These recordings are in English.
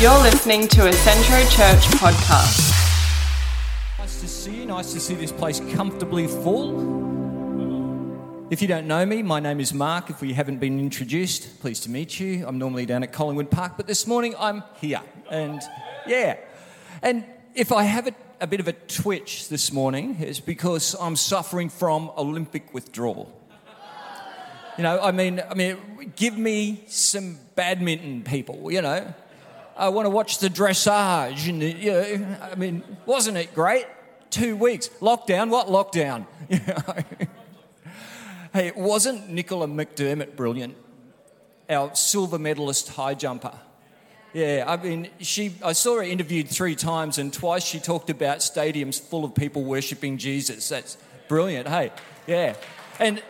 You're listening to a Centro Church podcast. Nice to see you. Nice to see this place comfortably full. If you don't know me, my name is Mark. If we haven't been introduced, pleased to meet you. I'm normally down at Collingwood Park, but this morning I'm here. And yeah. And if I have a, a bit of a twitch this morning, it's because I'm suffering from Olympic withdrawal. You know, I mean, I mean, give me some badminton, people. You know, I want to watch the dressage, and you know, I mean, wasn't it great? Two weeks lockdown. What lockdown? Hey, wasn't Nicola McDermott brilliant? Our silver medalist high jumper. Yeah, I mean, she. I saw her interviewed three times, and twice she talked about stadiums full of people worshiping Jesus. That's brilliant. Hey, yeah, and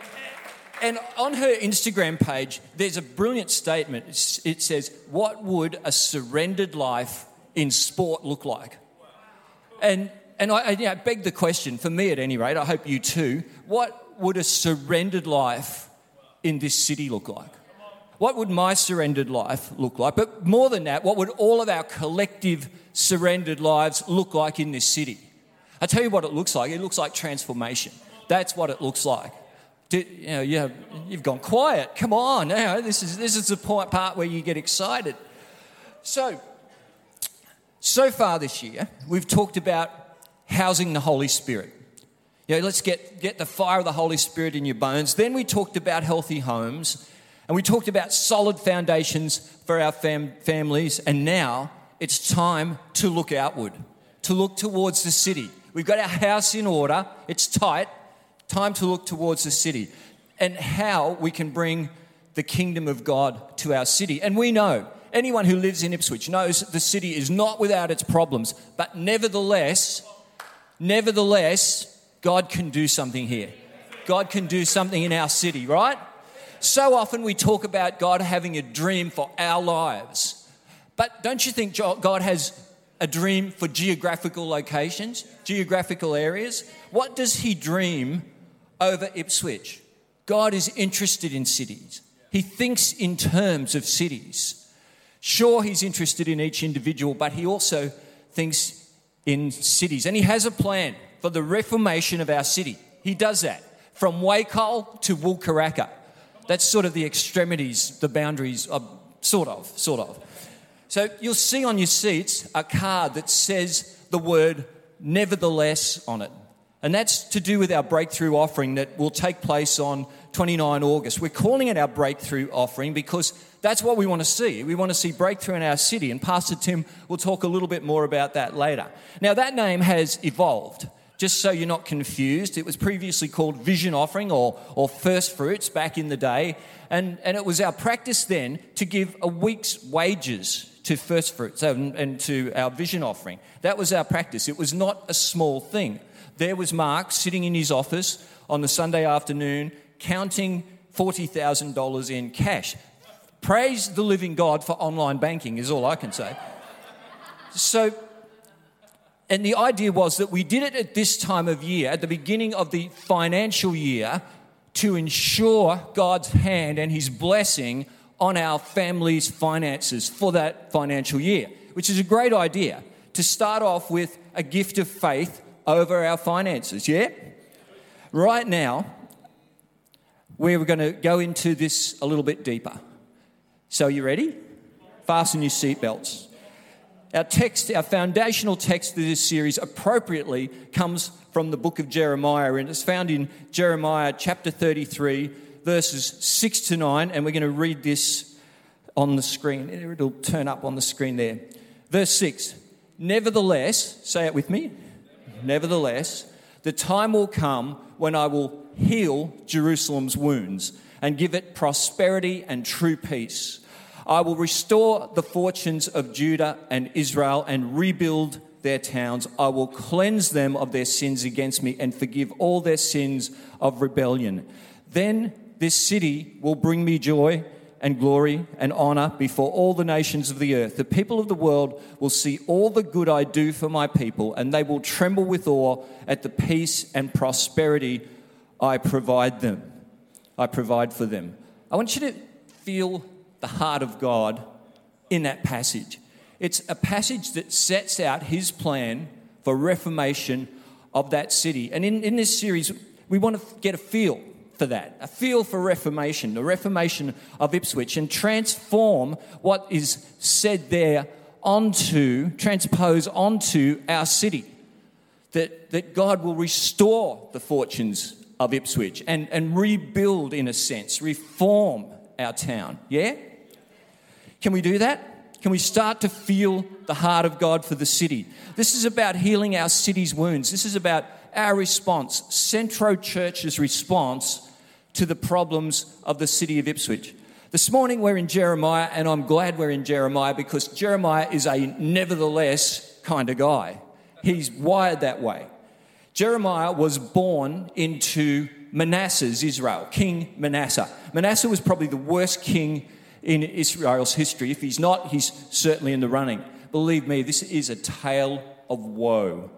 and on her Instagram page, there's a brilliant statement. It says, What would a surrendered life in sport look like? And, and I, you know, beg the question, for me at any rate, I hope you too, what would a surrendered life in this city look like? What would my surrendered life look like? But more than that, what would all of our collective surrendered lives look like in this city? I tell you what it looks like. It looks like transformation. That's what it looks like you know, you have, you've gone quiet. Come on, know, this is this is the part where you get excited. So, so far this year, we've talked about housing the Holy Spirit. You know, let's get, get the fire of the Holy Spirit in your bones. Then we talked about healthy homes, and we talked about solid foundations for our fam- families. And now it's time to look outward, to look towards the city. We've got our house in order, it's tight, time to look towards the city and how we can bring the kingdom of God to our city. And we know, anyone who lives in Ipswich knows the city is not without its problems, but nevertheless, nevertheless, God can do something here. God can do something in our city, right? So often we talk about God having a dream for our lives. But don't you think God has a dream for geographical locations, geographical areas? What does He dream over Ipswich. God is interested in cities. He thinks in terms of cities. Sure, He's interested in each individual, but He also thinks in cities. And He has a plan for the reformation of our city. He does that from Wacol to Wulkuraka. That's sort of the extremities, the boundaries, of, sort of, sort of. So you'll see on your seats a card that says the word nevertheless on it. And that's to do with our breakthrough offering that will take place on 29 August. We're calling it our breakthrough offering because that's what we want to see. We want to see breakthrough in our city. And Pastor Tim will talk a little bit more about that later. Now, that name has evolved. Just so you're not confused, it was previously called Vision Offering or, or First Fruits back in the day. And, and it was our practice then to give a week's wages to First Fruits and, and to our Vision Offering. That was our practice. It was not a small thing there was Mark sitting in his office on the Sunday afternoon counting $40,000 in cash. Praise the living God for online banking, is all I can say. So, and the idea was that we did it at this time of year, at the beginning of the financial year, to ensure God's hand and His blessing on our family's finances for that financial year, which is a great idea to start off with a gift of faith over our finances, yeah? Right now, we're going to go into this a little bit deeper. So, you ready? Fasten your seatbelts. Our text, our foundational text of this series appropriately comes from the book of Jeremiah, and it's found in Jeremiah chapter 33, verses 6 to 9, and we're going to read this on the screen. It'll turn up on the screen there. Verse 6 Nevertheless, say it with me. Nevertheless, the time will come when I will heal Jerusalem's wounds and give it prosperity and true peace. I will restore the fortunes of Judah and Israel and rebuild their towns. I will cleanse them of their sins against me and forgive all their sins of rebellion. Then this city will bring me joy and glory and honor before all the nations of the earth. The people of the world will see all the good I do for my people, and they will tremble with awe at the peace and prosperity I provide them. I provide for them. I want you to feel the heart of God in that passage. It's a passage that sets out his plan for reformation of that city. And in, in this series, we want to get a feel for that, a feel for reformation, the reformation of Ipswich, and transform what is said there onto, transpose onto our city. That, that God will restore the fortunes of Ipswich and, and rebuild, in a sense, reform our town. Yeah? Can we do that? Can we start to feel the heart of God for the city? This is about healing our city's wounds. This is about our response, Centro Church's response to the problems of the city of Ipswich. This morning we're in Jeremiah, and I'm glad we're in Jeremiah because Jeremiah is a nevertheless kind of guy. He's wired that way. Jeremiah was born into Manasseh's Israel, King Manasseh. Manasseh was probably the worst king in Israel's history. If he's not, he's certainly in the running. Believe me, this is a tale of woe.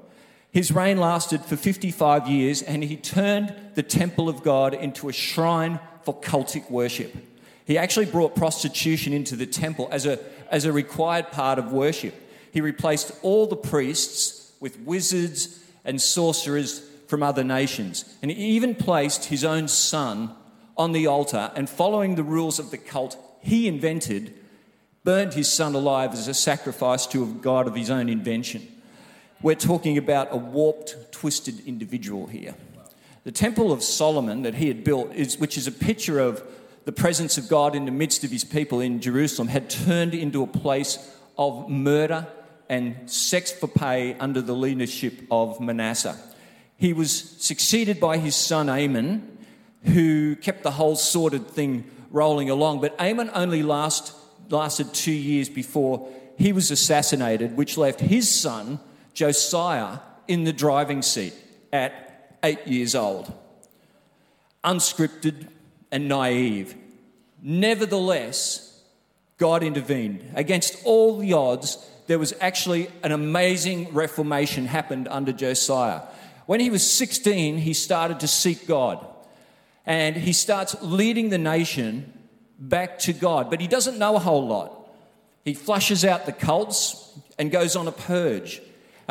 His reign lasted for 55 years, and he turned the temple of God into a shrine for cultic worship. He actually brought prostitution into the temple as a, as a required part of worship. He replaced all the priests with wizards and sorcerers from other nations. And he even placed his own son on the altar and, following the rules of the cult he invented, burned his son alive as a sacrifice to a god of his own invention. We're talking about a warped, twisted individual here. The Temple of Solomon that he had built, is, which is a picture of the presence of God in the midst of his people in Jerusalem, had turned into a place of murder and sex for pay under the leadership of Manasseh. He was succeeded by his son Amon, who kept the whole sordid thing rolling along. But Amon only last, lasted two years before he was assassinated, which left his son Josiah in the driving seat at eight years old. Unscripted and naive. Nevertheless, God intervened. Against all the odds, there was actually an amazing reformation happened under Josiah. When he was 16, he started to seek God. And he starts leading the nation back to God. But he doesn't know a whole lot. He flushes out the cults and goes on a purge.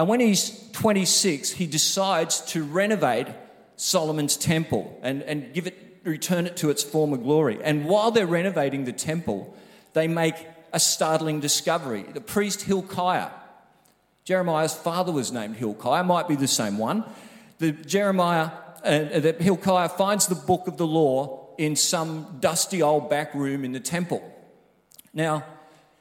And when he's 26, he decides to renovate Solomon's temple and, and give it, return it to its former glory. And while they're renovating the temple, they make a startling discovery. The priest Hilkiah, Jeremiah's father was named Hilkiah, might be the same one. The Jeremiah, uh, Hilkiah finds the book of the law in some dusty old back room in the temple. Now,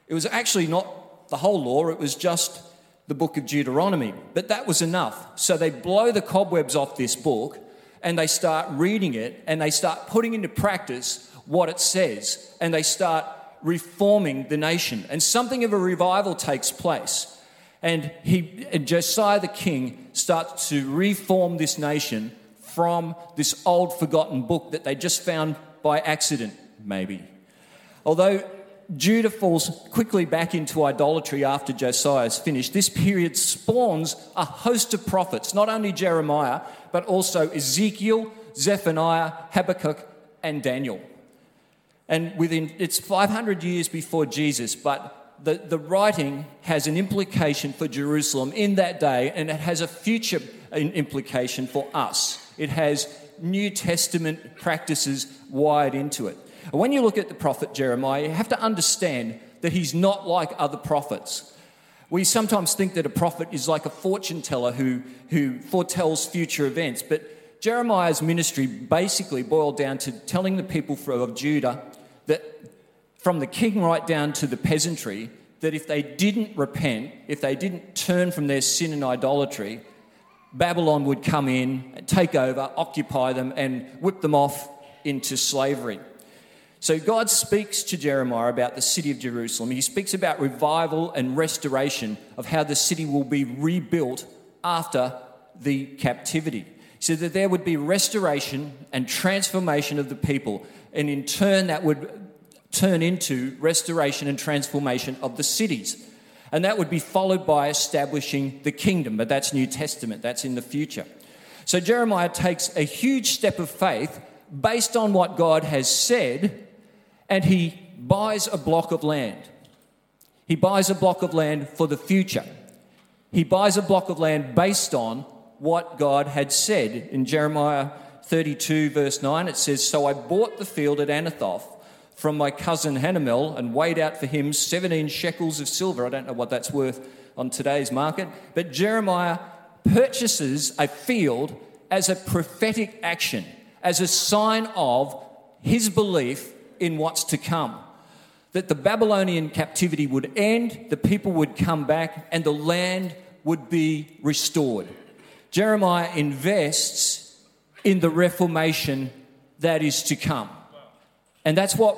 it was actually not the whole law, it was just the book of Deuteronomy. But that was enough. So they blow the cobwebs off this book and they start reading it and they start putting into practice what it says and they start reforming the nation. And something of a revival takes place. And he and Josiah the king starts to reform this nation from this old forgotten book that they just found by accident, maybe. Although Judah falls quickly back into idolatry after Josiah is finished. This period spawns a host of prophets, not only Jeremiah, but also Ezekiel, Zephaniah, Habakkuk, and Daniel. And within, it's 500 years before Jesus, but the, the writing has an implication for Jerusalem in that day, and it has a future implication for us. It has New Testament practices wired into it. When you look at the prophet Jeremiah, you have to understand that he's not like other prophets. We sometimes think that a prophet is like a fortune teller who, who foretells future events, but Jeremiah's ministry basically boiled down to telling the people of Judah that from the king right down to the peasantry, that if they didn't repent, if they didn't turn from their sin and idolatry, Babylon would come in, take over, occupy them, and whip them off into slavery. So God speaks to Jeremiah about the city of Jerusalem. He speaks about revival and restoration of how the city will be rebuilt after the captivity. So that there would be restoration and transformation of the people, and in turn, that would turn into restoration and transformation of the cities. And that would be followed by establishing the kingdom, but that's New Testament, that's in the future. So Jeremiah takes a huge step of faith based on what God has said and he buys a block of land. He buys a block of land for the future. He buys a block of land based on what God had said. In Jeremiah 32, verse 9, it says, So I bought the field at Anathoth from my cousin Hanamel and weighed out for him 17 shekels of silver. I don't know what that's worth on today's market, but Jeremiah purchases a field as a prophetic action, as a sign of his belief in what's to come. That the Babylonian captivity would end, the people would come back, and the land would be restored. Jeremiah invests in the reformation that is to come. And that's what,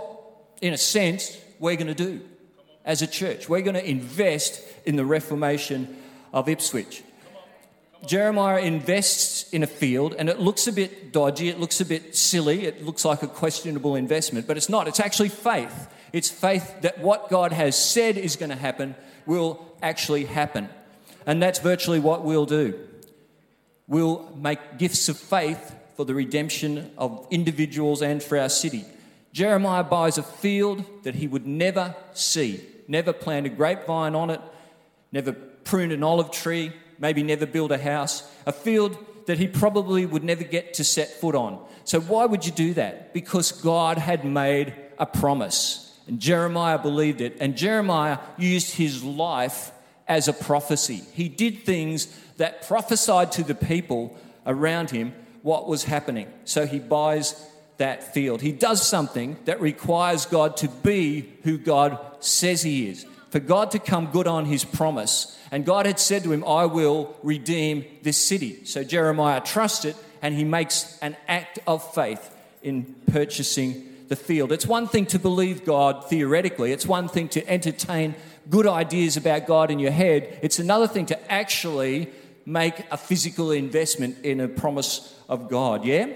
in a sense, we're going to do as a church. We're going to invest in the reformation of Ipswich. Jeremiah invests in a field and it looks a bit dodgy, it looks a bit silly, it looks like a questionable investment, but it's not. It's actually faith. It's faith that what God has said is going to happen will actually happen. And that's virtually what we'll do. We'll make gifts of faith for the redemption of individuals and for our city. Jeremiah buys a field that he would never see, never plant a grapevine on it, never prune an olive tree, maybe never build a house, a field that he probably would never get to set foot on. So, why would you do that? Because God had made a promise. And Jeremiah believed it. And Jeremiah used his life as a prophecy. He did things that prophesied to the people around him what was happening. So he buys that field. He does something that requires God to be who God says he is. For God to come good on his promise. And God had said to him, I will redeem this city. So Jeremiah trusts it and he makes an act of faith in purchasing the field. It's one thing to believe God theoretically, it's one thing to entertain good ideas about God in your head. It's another thing to actually make a physical investment in a promise of God. Yeah?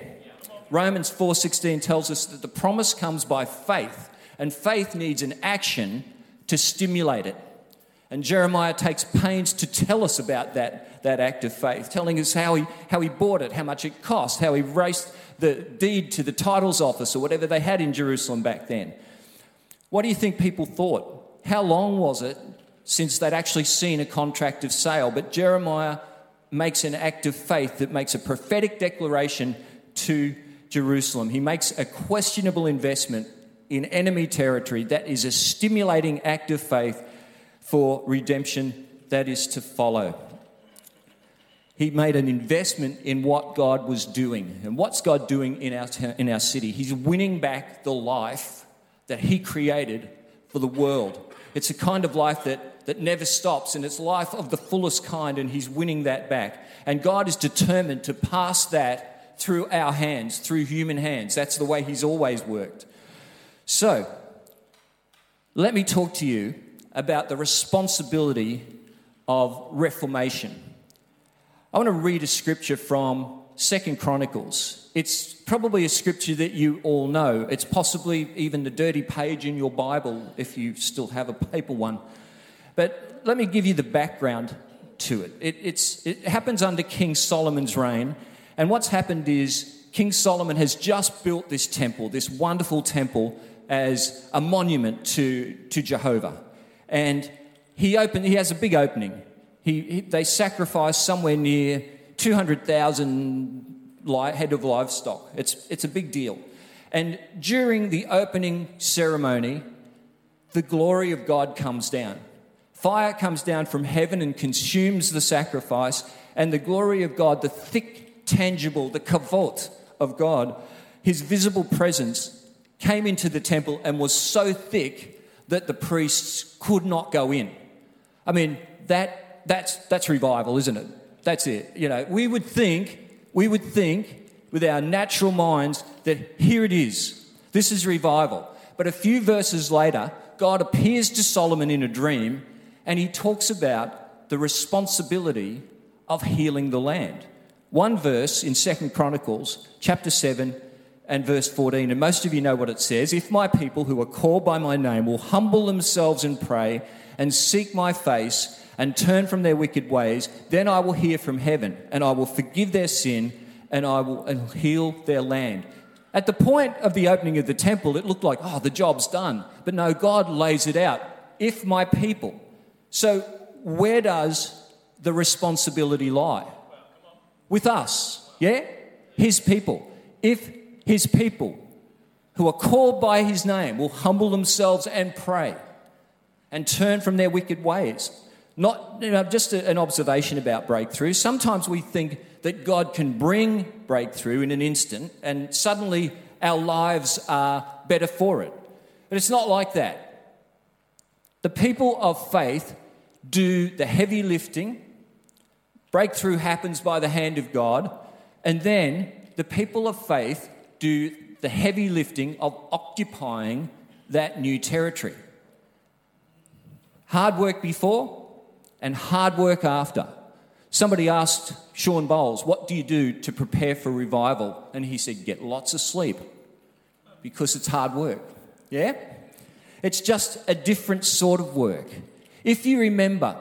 Romans 4:16 tells us that the promise comes by faith, and faith needs an action to stimulate it. And Jeremiah takes pains to tell us about that, that act of faith, telling us how he, how he bought it, how much it cost, how he raced the deed to the titles office or whatever they had in Jerusalem back then. What do you think people thought? How long was it since they'd actually seen a contract of sale? But Jeremiah makes an act of faith that makes a prophetic declaration to Jerusalem. He makes a questionable investment in enemy territory that is a stimulating act of faith for redemption that is to follow. He made an investment in what God was doing. And what's God doing in our, in our city? He's winning back the life that He created for the world. It's a kind of life that, that never stops, and it's life of the fullest kind, and He's winning that back. And God is determined to pass that through our hands, through human hands. That's the way He's always worked. So, let me talk to you about the responsibility of reformation. I want to read a scripture from Second Chronicles. It's probably a scripture that you all know. It's possibly even the dirty page in your Bible if you still have a paper one. But let me give you the background to it. it it happens under King Solomon's reign. And what's happened is King Solomon has just built this temple, this wonderful temple, as a monument to, to Jehovah. And he, opened, he has a big opening. He, he, they sacrifice somewhere near 200,000 head of livestock. It's, it's a big deal. And during the opening ceremony, the glory of God comes down. Fire comes down from heaven and consumes the sacrifice, and the glory of God, the thick, tangible, the kavod of God, his visible presence, came into the temple and was so thick that the priests could not go in. I mean, that that's, that's revival, isn't it? That's it. You know, we would think, we would think with our natural minds that here it is. This is revival. But a few verses later, God appears to Solomon in a dream and he talks about the responsibility of healing the land. One verse in Second Chronicles, chapter 7 and verse 14, and most of you know what it says If my people who are called by my name will humble themselves and pray and seek my face and turn from their wicked ways, then I will hear from heaven, and I will forgive their sin, and I will heal their land. At the point of the opening of the temple, it looked like, oh, the job's done. But no, God lays it out. if my people. So, where does the responsibility lie? With us, yeah? His people. If his people who are called by his name will humble themselves and pray and turn from their wicked ways. Not you know, just a, an observation about breakthrough. Sometimes we think that God can bring breakthrough in an instant and suddenly our lives are better for it. But it's not like that. The people of faith do the heavy lifting, breakthrough happens by the hand of God, and then the people of faith do the heavy lifting of occupying that new territory. Hard work before and hard work after. Somebody asked Sean Bowles, What do you do to prepare for revival? And he said, Get lots of sleep because it's hard work. Yeah? It's just a different sort of work. If you remember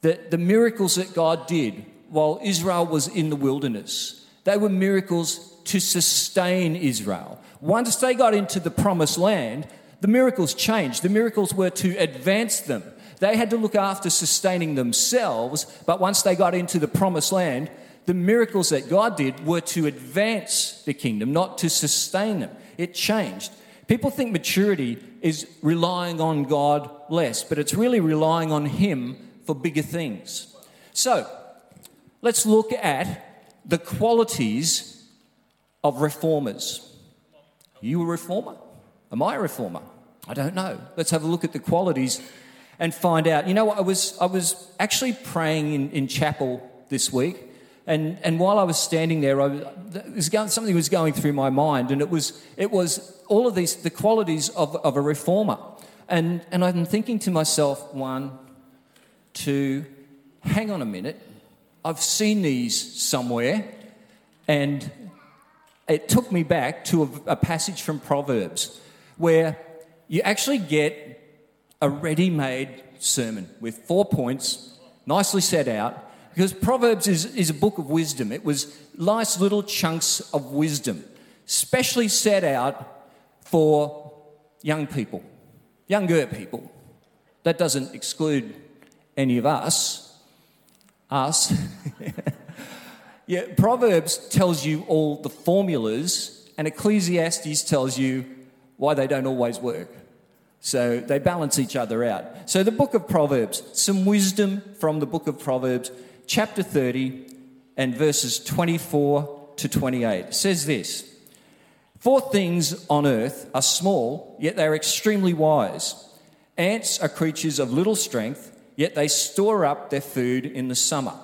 that the miracles that God did while Israel was in the wilderness, they were miracles to sustain Israel. Once they got into the promised land, the miracles changed. The miracles were to advance them. They had to look after sustaining themselves, but once they got into the promised land, the miracles that God did were to advance the kingdom, not to sustain them. It changed. People think maturity is relying on God less, but it's really relying on Him for bigger things. So, let's look at the qualities of reformers. Are you a reformer? Am I a reformer? I don't know. Let's have a look at the qualities and find out. You know, I was, I was actually praying in, in chapel this week, and, and while I was standing there, I was, going, something was going through my mind, and it was, it was all of these, the qualities of, of a reformer. And, and I'm thinking to myself, one, two, hang on a minute. I've seen these somewhere, and it took me back to a, a passage from Proverbs where you actually get a ready made sermon with four points, nicely set out, because Proverbs is, is a book of wisdom. It was nice little chunks of wisdom, specially set out for young people, younger people. That doesn't exclude any of us. Us. yeah, Proverbs tells you all the formulas, and Ecclesiastes tells you why they don't always work. So they balance each other out. So the book of Proverbs, some wisdom from the book of Proverbs chapter 30 and verses 24 to 28 says this Four things on earth are small, yet they are extremely wise. Ants are creatures of little strength, yet they store up their food in the summer.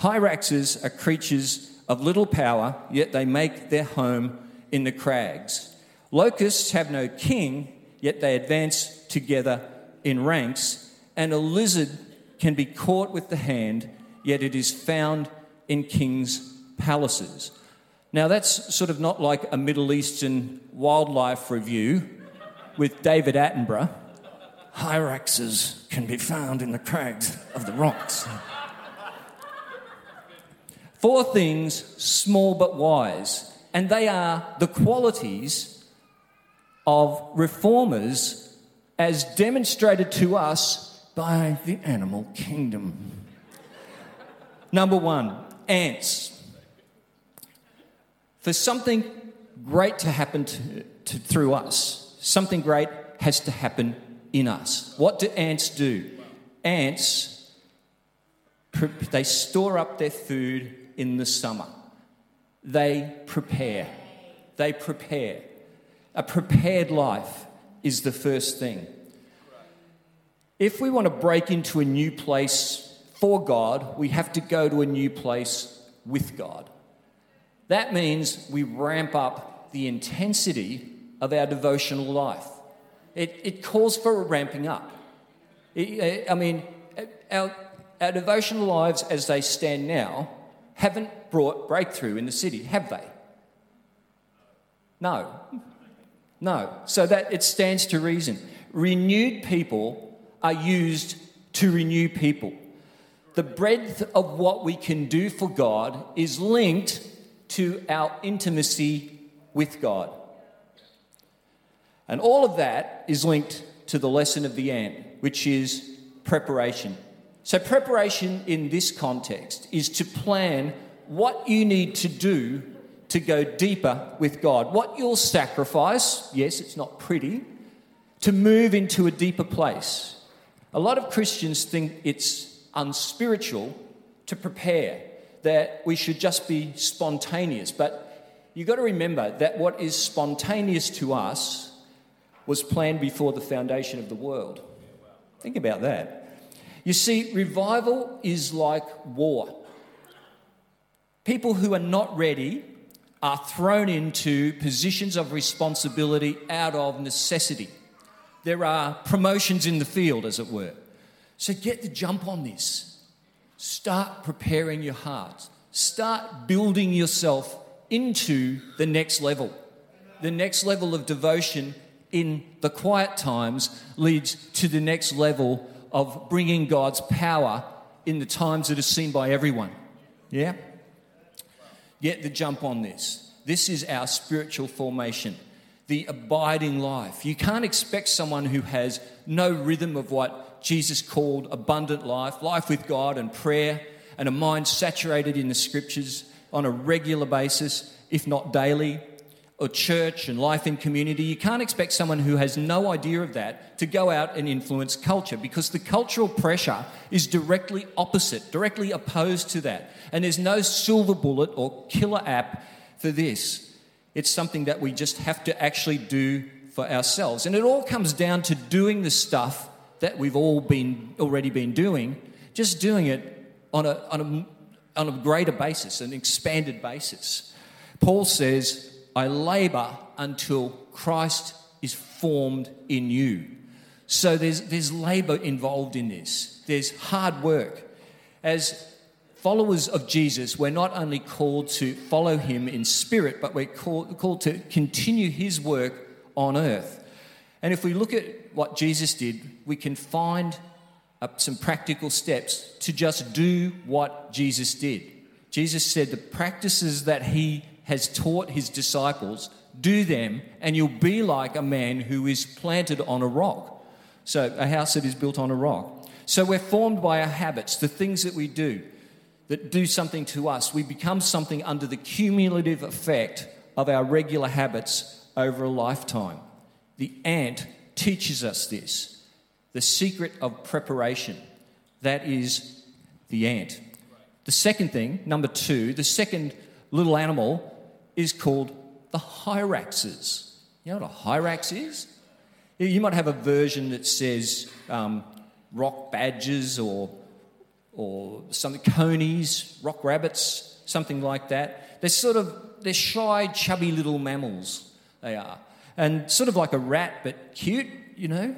Hyraxes are creatures of little power, yet they make their home in the crags. Locusts have no king, yet they advance together in ranks. And a lizard can be caught with the hand, yet it is found in kings' palaces. Now, that's sort of not like a Middle Eastern wildlife review with David Attenborough. Hyraxes can be found in the crags of the rocks. Four things, small but wise, and they are the qualities of reformers as demonstrated to us by the animal kingdom. Number one, ants. For something great to happen to, to, through us, something great has to happen in us. What do ants do? Ants, they store up their food in the summer. They prepare. They prepare. A prepared life is the first thing. If we want to break into a new place for God, we have to go to a new place with God. That means we ramp up the intensity of our devotional life. It, it calls for a ramping up. It, I mean, our, our devotional lives as they stand now haven't brought breakthrough in the city, have they? No. No. So that it stands to reason. Renewed people are used to renew people the breadth of what we can do for God is linked to our intimacy with God. And all of that is linked to the lesson of the ant, which is preparation. So, preparation in this context is to plan what you need to do to go deeper with God, what you'll sacrifice. Yes, it's not pretty, to move into a deeper place. A lot of Christians think it's unspiritual to prepare, that we should just be spontaneous. But you've got to remember that what is spontaneous to us was planned before the foundation of the world. Think about that. You see, revival is like war. People who are not ready are thrown into positions of responsibility out of necessity. There are promotions in the field, as it were. So get the jump on this. Start preparing your heart. Start building yourself into the next level. The next level of devotion in the quiet times leads to the next level of bringing God's power in the times that are seen by everyone. Yeah? Get the jump on this. This is our spiritual formation, the abiding life. You can't expect someone who has no rhythm of what Jesus called abundant life, life with God and prayer, and a mind saturated in the scriptures on a regular basis, if not daily, or church and life in community, you can't expect someone who has no idea of that to go out and influence culture because the cultural pressure is directly opposite, directly opposed to that. And there's no silver bullet or killer app for this. It's something that we just have to actually do for ourselves. And it all comes down to doing the stuff that we've all been already been doing, just doing it on a, on a, on a greater basis, an expanded basis. Paul says, I labor until Christ is formed in you. So there's, there's labor involved in this, there's hard work. As followers of Jesus, we're not only called to follow him in spirit, but we're called, called to continue his work on earth. And if we look at what Jesus did, we can find uh, some practical steps to just do what Jesus did. Jesus said the practices that he has taught his disciples, do them, and you'll be like a man who is planted on a rock. So, a house that is built on a rock. So, we're formed by our habits, the things that we do that do something to us. We become something under the cumulative effect of our regular habits over a lifetime. The ant teaches us this the secret of preparation. That is the ant. The second thing, number two, the second little animal is called the hyraxes. You know what a hyrax is? You might have a version that says um, rock badgers or, or some conies, rock rabbits, something like that. They're sort of, they're shy, chubby little mammals, they are. And sort of like a rat, but cute, you know?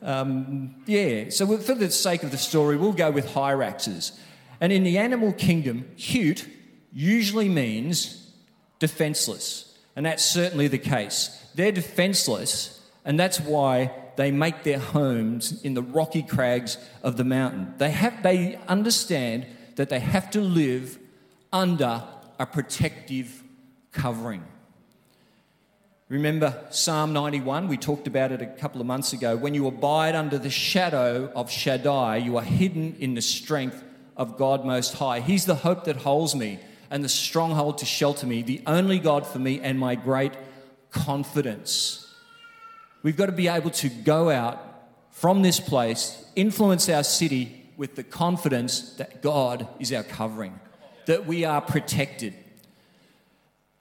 Um, yeah, so for the sake of the story, we'll go with hyraxes. And in the animal kingdom, cute usually means defenseless. And that's certainly the case. They're defenseless, and that's why they make their homes in the rocky crags of the mountain. They, have, they understand that they have to live under a protective covering. Remember Psalm 91? We talked about it a couple of months ago. When you abide under the shadow of Shaddai, you are hidden in the strength of God Most High. He's the hope that holds me and the stronghold to shelter me, the only God for me, and my great confidence. We've got to be able to go out from this place, influence our city with the confidence that God is our covering, that we are protected.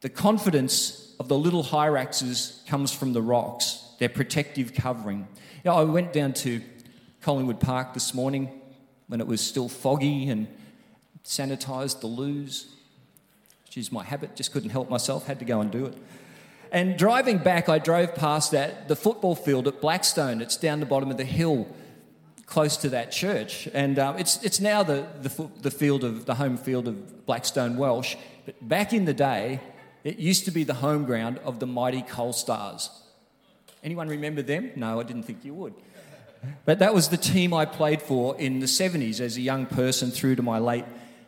The confidence of the little hyraxes comes from the rocks, their protective covering. I went down to Collingwood Park this morning when it was still foggy and sanitised the loos. Is my habit, just couldn't help myself, had to go and do it. And driving back, I drove past that the football field at Blackstone. It's down the bottom of the hill, close to that church, and um, it's it's now the, the the field of the home field of Blackstone Welsh. But back in the day, it used to be the home ground of the mighty Coal Stars. Anyone remember them? No, I didn't think you would. But that was the team I played for in the 70s as a young person through to my late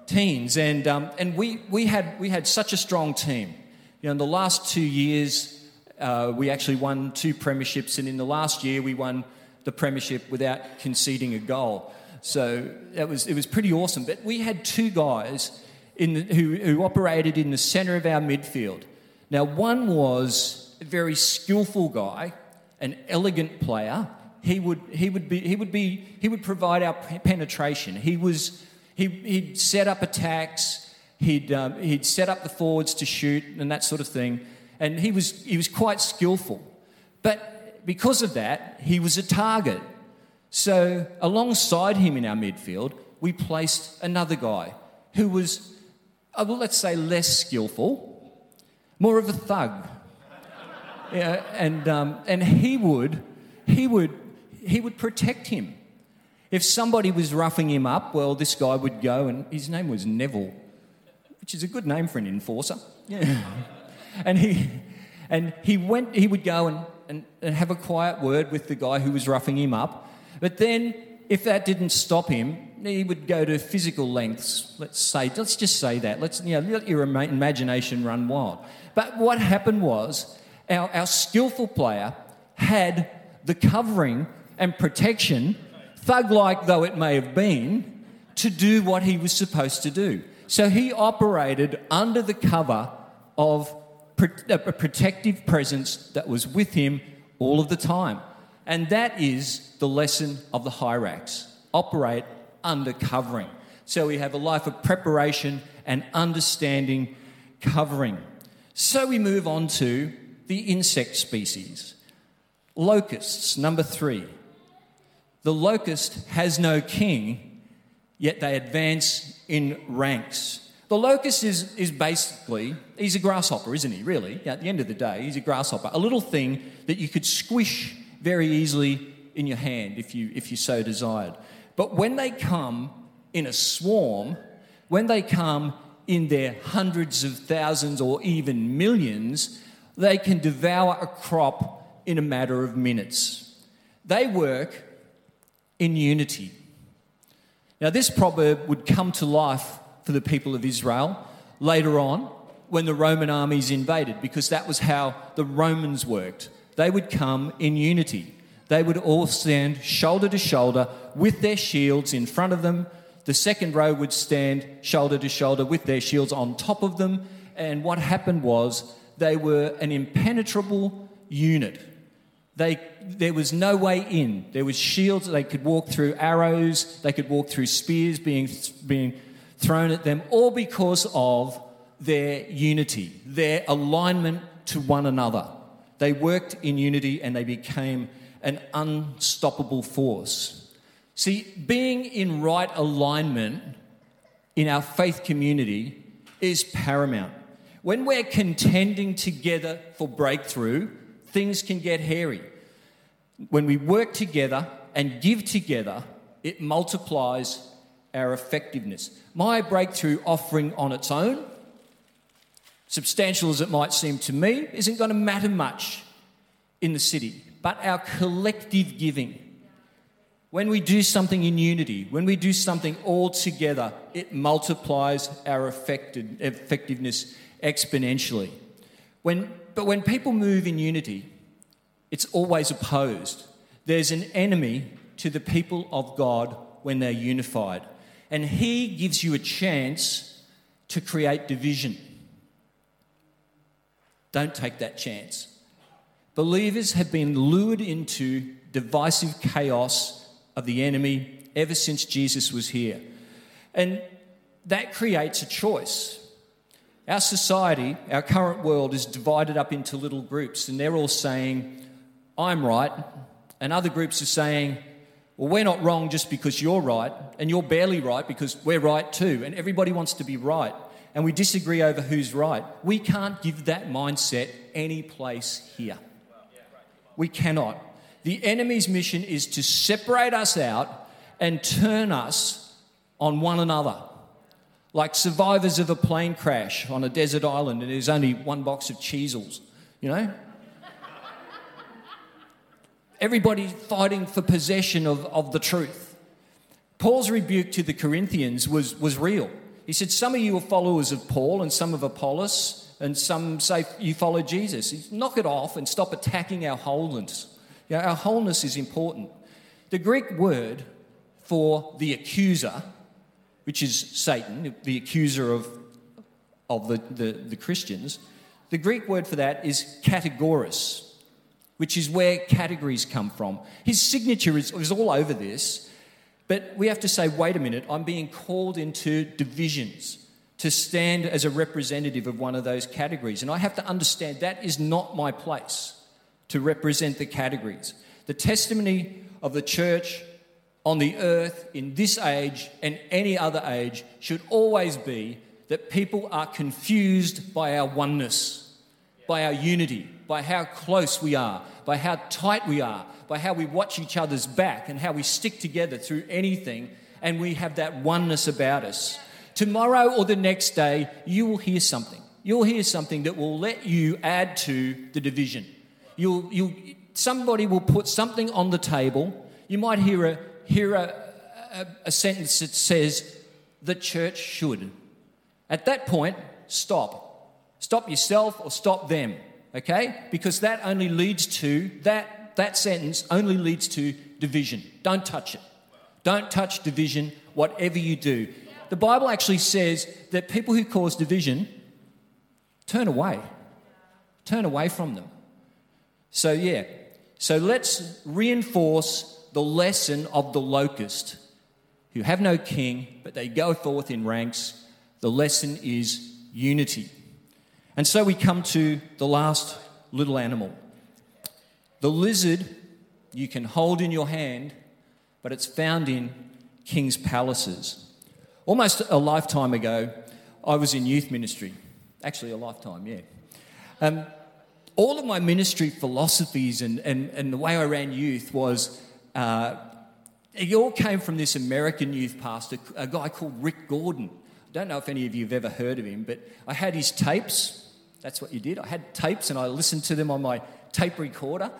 teens, and, um, and we, we, had, we had such a strong team. You know, in the last two years, Uh, we actually won two premierships, and in the last year, we won the premiership without conceding a goal. So that was, it was pretty awesome. But we had two guys in the, who, who operated in the centre of our midfield. Now, one was a very skillful guy, an elegant player. He would, he would, be, he would, be, he would provide our penetration. He was, he, he'd set up attacks, he'd, um, he'd set up the forwards to shoot and that sort of thing. And he was, he was quite skillful. But because of that, he was a target. So, alongside him in our midfield, we placed another guy who was, uh, well, let's say, less skillful, more of a thug. yeah, and, um, and he would, he would, he would protect him. If somebody was roughing him up, well, this guy would go, and his name was Neville, which is a good name for an enforcer. Yeah. and he, and he went, he would go and, and, and have a quiet word with the guy who was roughing him up. But then, if that didn't stop him, he would go to physical lengths. Let's say, let's just say that. Let's you know, let your imagination run wild. But what happened was, our, our skillful player had the covering and protection, thug like though it may have been, to do what he was supposed to do. So he operated under the cover of uh, a protective presence that was with him all of the time. And that is the lesson of the hyrax operate under covering. So we have a life of preparation and understanding covering. So we move on to the insect species. Locusts, number three. The locust has no king, yet they advance in ranks. The locust is, is basically, he's a grasshopper, isn't he, really? At the end of the day, he's a grasshopper. A little thing that you could squish very easily in your hand if you, if you so desired. But when they come in a swarm, when they come in their hundreds of thousands or even millions, they can devour a crop in a matter of minutes. They work in unity. Now, this proverb would come to life for the people of Israel later on when the Roman armies invaded, because that was how the Romans worked. They would come in unity. They would all stand shoulder to shoulder with their shields in front of them. The second row would stand shoulder to shoulder with their shields on top of them. And what happened was they were an impenetrable unit. They, there was no way in. There was shields. They could walk through arrows. They could walk through spears being, being thrown at them, all because of their unity, their alignment to one another. They worked in unity and they became an unstoppable force. See, being in right alignment in our faith community is paramount. When we're contending together for breakthrough, things can get hairy. When we work together and give together, it multiplies our effectiveness. My breakthrough offering on its own, substantial as it might seem to me, isn't going to matter much in the city, but our collective giving. When we do something in unity, when we do something all together, it multiplies our effectiveness exponentially. When, but when people move in unity, it's always opposed. There's an enemy to the people of God when they're unified and He gives you a chance to create division. Don't take that chance. Believers have been lured into divisive chaos of the enemy ever since Jesus was here. And that creates a choice. Our society, our current world, is divided up into little groups, and they're all saying, I'm right, and other groups are saying, well, we're not wrong just because you're right, and you're barely right because we're right too, and everybody wants to be right, and we disagree over who's right. We can't give that mindset any place here. We cannot. The enemy's mission is to separate us out and turn us on one another. Like survivors of a plane crash on a desert island, and there's only one box of Cheezels, you know? everybody fighting for possession of, of the truth. Paul's rebuke to the Corinthians was, was real. He said, Some of you are followers of Paul and some of Apollos, and some say you follow Jesus. Knock it off and stop attacking our wholeness. You know, our wholeness is important. The Greek word for the accuser, which is Satan, the accuser of, of the, the, the Christians, the Greek word for that is categoris, which is where categories come from. His signature is, is all over this, but we have to say, wait a minute, I'm being called into divisions to stand as a representative of one of those categories. And I have to understand that is not my place to represent the categories. The testimony of the church on the earth in this age and any other age should always be that people are confused by our oneness, by our unity, by how close we are, by how tight we are, by how we watch each other's back and how we stick together through anything, and we have that oneness about us. Tomorrow or the next day, you will hear something. You'll hear something that will let you add to the division. You'll, you'll, somebody will put something on the table. You might hear a, hear a, a, a sentence that says, the church should. At that point, stop. Stop yourself or stop them, okay? Because that only leads to, that, that sentence only leads to division. Don't touch it. Don't touch division, whatever you do. The Bible actually says that people who cause division turn away. Turn away from them. So, yeah. So let's reinforce the lesson of the locust who have no king, but they go forth in ranks. The lesson is unity. And so we come to the last little animal. The lizard you can hold in your hand, but it's found in king's palaces. Almost a lifetime ago, I was in youth ministry. Actually, a lifetime, yeah. Um, all of my ministry philosophies and, and, and the way I ran youth was uh, it all came from this American youth pastor, a guy called Rick Gordon. I don't know if any of you have ever heard of him, but I had his tapes. That's what you did. I had tapes and I listened to them on my tape recorder.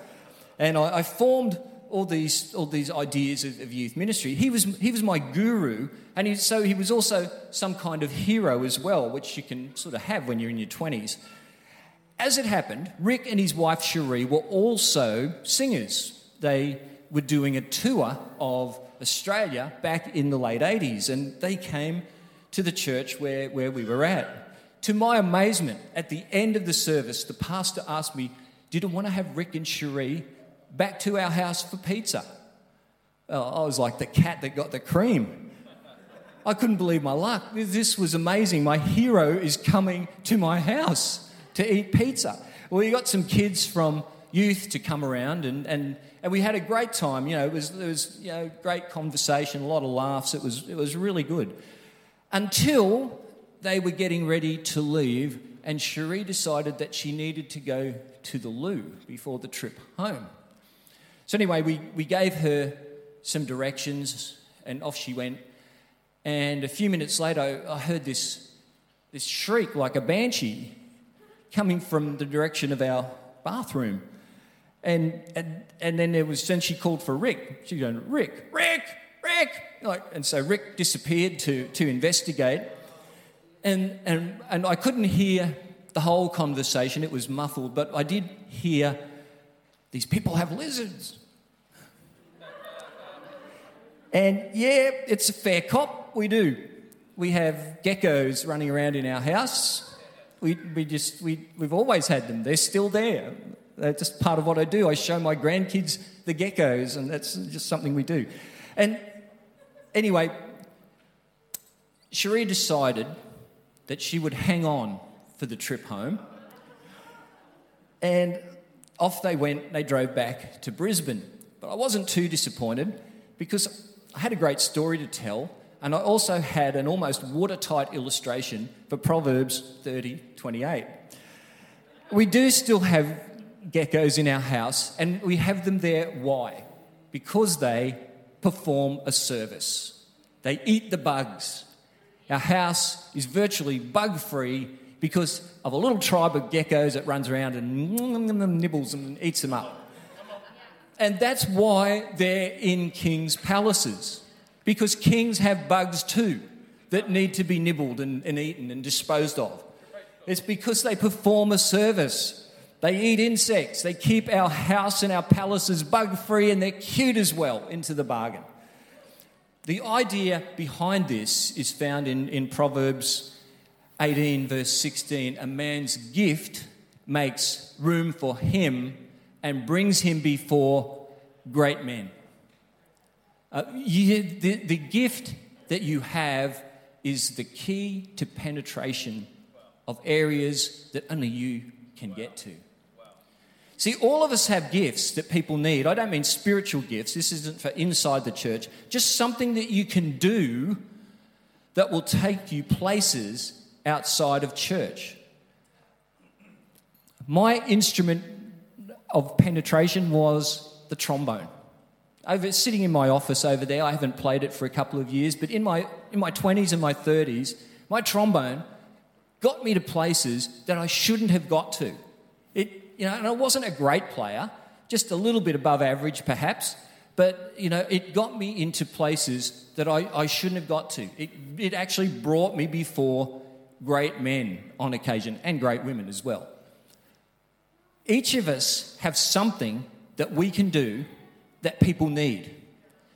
And I, I formed all these, all these ideas of, of, youth ministry. He was, he was my guru, and he, so he was also some kind of hero as well, which you can sort of have when you're in your 20s. As it happened, Rick and his wife Cherie were also singers. They were doing a tour of Australia back in the late 80s, and they came to the church where, where we were at. To my amazement, at the end of the service, the pastor asked me, Did I want to have Rick and Cherie back to our house for pizza. Oh, I was like the cat that got the cream. I couldn't believe my luck. This was amazing. My hero is coming to my house to eat pizza. Well, you got some kids from youth to come around, and, and, and we had a great time. You know, it was, it was you know, great conversation, a lot of laughs. It was, it was really good. Until they were getting ready to leave, and Cherie decided that she needed to go to the loo before the trip home. So, anyway, we, we gave her some directions and off she went. And a few minutes later, I heard this, this shriek like a banshee coming from the direction of our bathroom. And, and, and then there was, then she called for Rick. She going, Rick, Rick, Rick. Like, and so Rick disappeared to, to investigate. And, and, and I couldn't hear the whole conversation, it was muffled, but I did hear these people have lizards. and yeah, it's a fair cop. We do. We have geckos running around in our house. We, we just, we, we've always had them. They're still there. They're just part of what I do. I show my grandkids the geckos, and that's just something we do. And anyway, Cherie decided that she would hang on for the trip home. And off they went, they drove back to Brisbane. But I wasn't too disappointed because I had a great story to tell, and I also had an almost watertight illustration for Proverbs 30 28. We do still have geckos in our house, and we have them there. Why? Because they perform a service, they eat the bugs. Our house is virtually bug free because of a little tribe of geckos that runs around and nibbles and eats them up. And that's why they're in kings' palaces, because kings have bugs too that need to be nibbled and, and eaten and disposed of. It's because they perform a service. They eat insects. They keep our house and our palaces bug free, and they're cute as well, into the bargain. The idea behind this is found in, in Proverbs 18, verse 16. A man's gift makes room for him and brings him before great men. Uh, you, the, the gift that you have is the key to penetration of areas that only you can get to. See, all of us have gifts that people need. I don't mean spiritual gifts, this isn't for inside the church, just something that you can do that will take you places outside of church. My instrument of penetration was the trombone. Over, sitting in my office over there, I haven't played it for a couple of years, but in my, in my 20s and my 30s, my trombone got me to places that I shouldn't have got to. It, you know, and I wasn't a great player, just a little bit above average perhaps, but, you know, it got me into places that I, I shouldn't have got to. It, it actually brought me before great men on occasion and great women as well. Each of us have something that we can do that people need,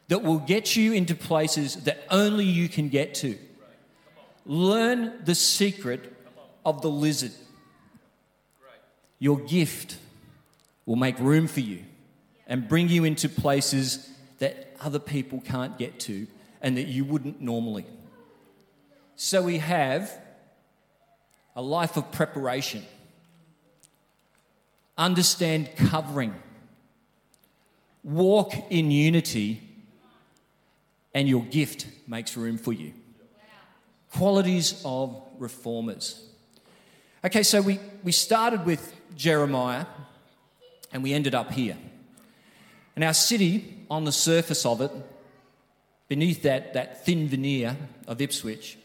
that will get you into places that only you can get to. Learn the secret of the lizard. Your gift will make room for you and bring you into places that other people can't get to and that you wouldn't normally. So we have a life of preparation, understand covering, walk in unity, and your gift makes room for you. Qualities of reformers. Okay, so we, we started with Jeremiah, and we ended up here. And our city, on the surface of it, beneath that, that thin veneer of Ipswich,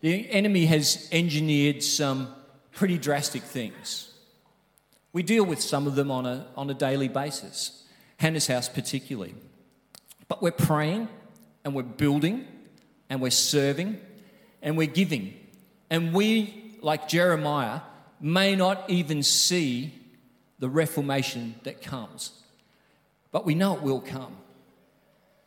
the enemy has engineered some pretty drastic things. We deal with some of them on a, on a daily basis, Hannah's house particularly. But we're praying and we're building and we're serving and we're giving. And we, like Jeremiah, may not even see the reformation that comes, but we know it will come.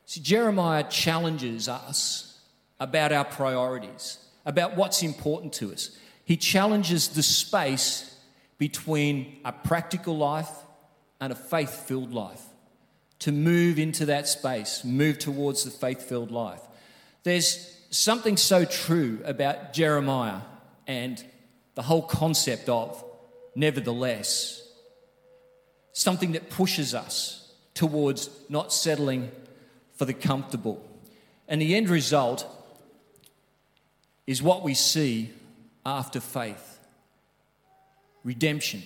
See, Jeremiah challenges us about our priorities, about what's important to us. He challenges the space between a practical life and a faith filled life. To move into that space, move towards the faith filled life. There's something so true about Jeremiah and the whole concept of nevertheless. Something that pushes us towards not settling for the comfortable. And the end result is what we see after faith redemption,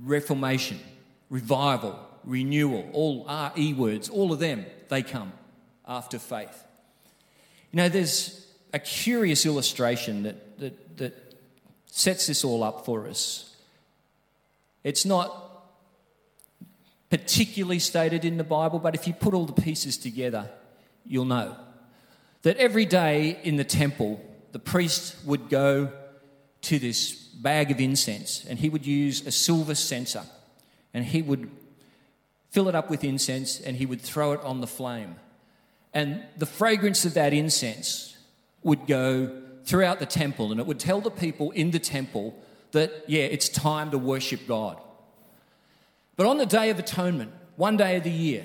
reformation, revival, renewal, all are E words, all of them, they come after faith. You know, there's a curious illustration that, that, that sets this all up for us. It's not particularly stated in the Bible, but if you put all the pieces together, you'll know that every day in the temple, the priest would go to this bag of incense and he would use a silver censer and he would fill it up with incense and he would throw it on the flame. And the fragrance of that incense would go throughout the temple, and it would tell the people in the temple that, yeah, it's time to worship God. But on the Day of Atonement, one day of the year,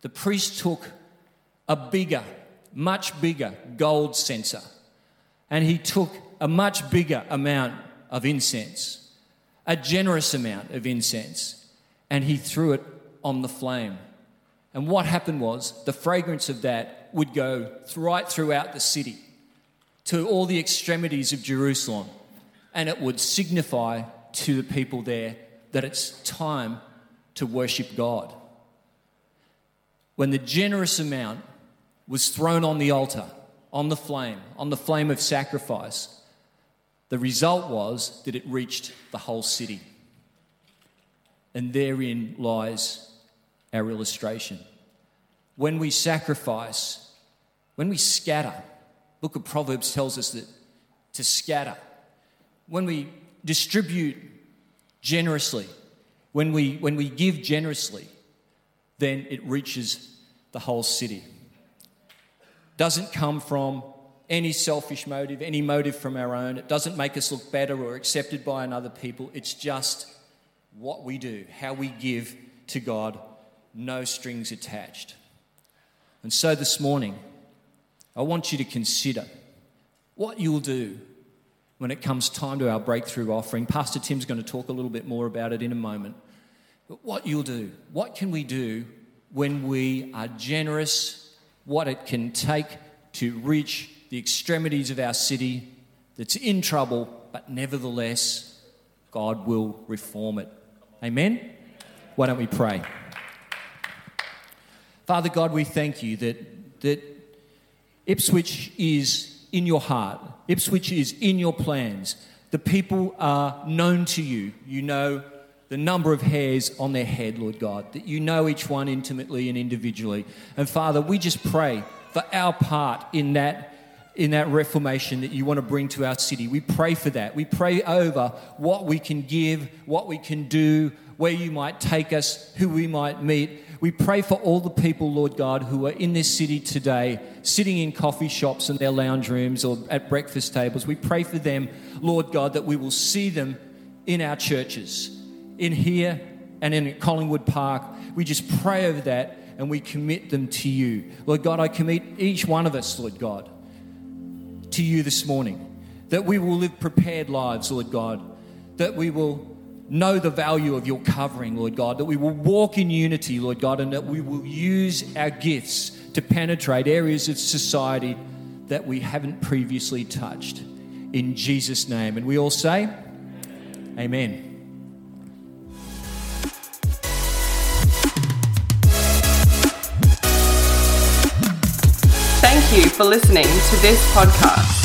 the priest took a bigger, much bigger gold censer, and he took a much bigger amount of incense, a generous amount of incense, and he threw it on the flame. And what happened was the fragrance of that would go right throughout the city to all the extremities of Jerusalem, and it would signify to the people there that it's time to worship God. When the generous amount was thrown on the altar, on the flame, on the flame of sacrifice, the result was that it reached the whole city. And therein lies our illustration. When we sacrifice, when we scatter, book of Proverbs tells us that to scatter. When we distribute generously, when we, when we give generously, then it reaches the whole city. Doesn't come from any selfish motive, any motive from our own. It doesn't make us look better or accepted by another people. It's just what we do, how we give to God, no strings attached. And so this morning, I want you to consider what you'll do when it comes time to our breakthrough offering. Pastor Tim's going to talk a little bit more about it in a moment. But what you'll do, what can we do when we are generous, what it can take to reach the extremities of our city that's in trouble, but nevertheless, God will reform it. Amen? Why don't we pray? Father God, we thank you that, that Ipswich is in your heart, Ipswich is in your plans. The people are known to you. You know the number of hairs on their head, Lord God, that you know each one intimately and individually. And Father, we just pray for our part in that in that reformation that you want to bring to our city. We pray for that. We pray over what we can give, what we can do, where you might take us, who we might meet. We pray for all the people, Lord God, who are in this city today, sitting in coffee shops and their lounge rooms or at breakfast tables. We pray for them, Lord God, that we will see them in our churches, in here and in Collingwood Park. We just pray over that and we commit them to you. Lord God, I commit each one of us, Lord God to you this morning. That we will live prepared lives, Lord God. That we will know the value of your covering, Lord God. That we will walk in unity, Lord God, and that we will use our gifts to penetrate areas of society that we haven't previously touched. In Jesus' name. And we all say, Amen. Thank you for listening to this podcast.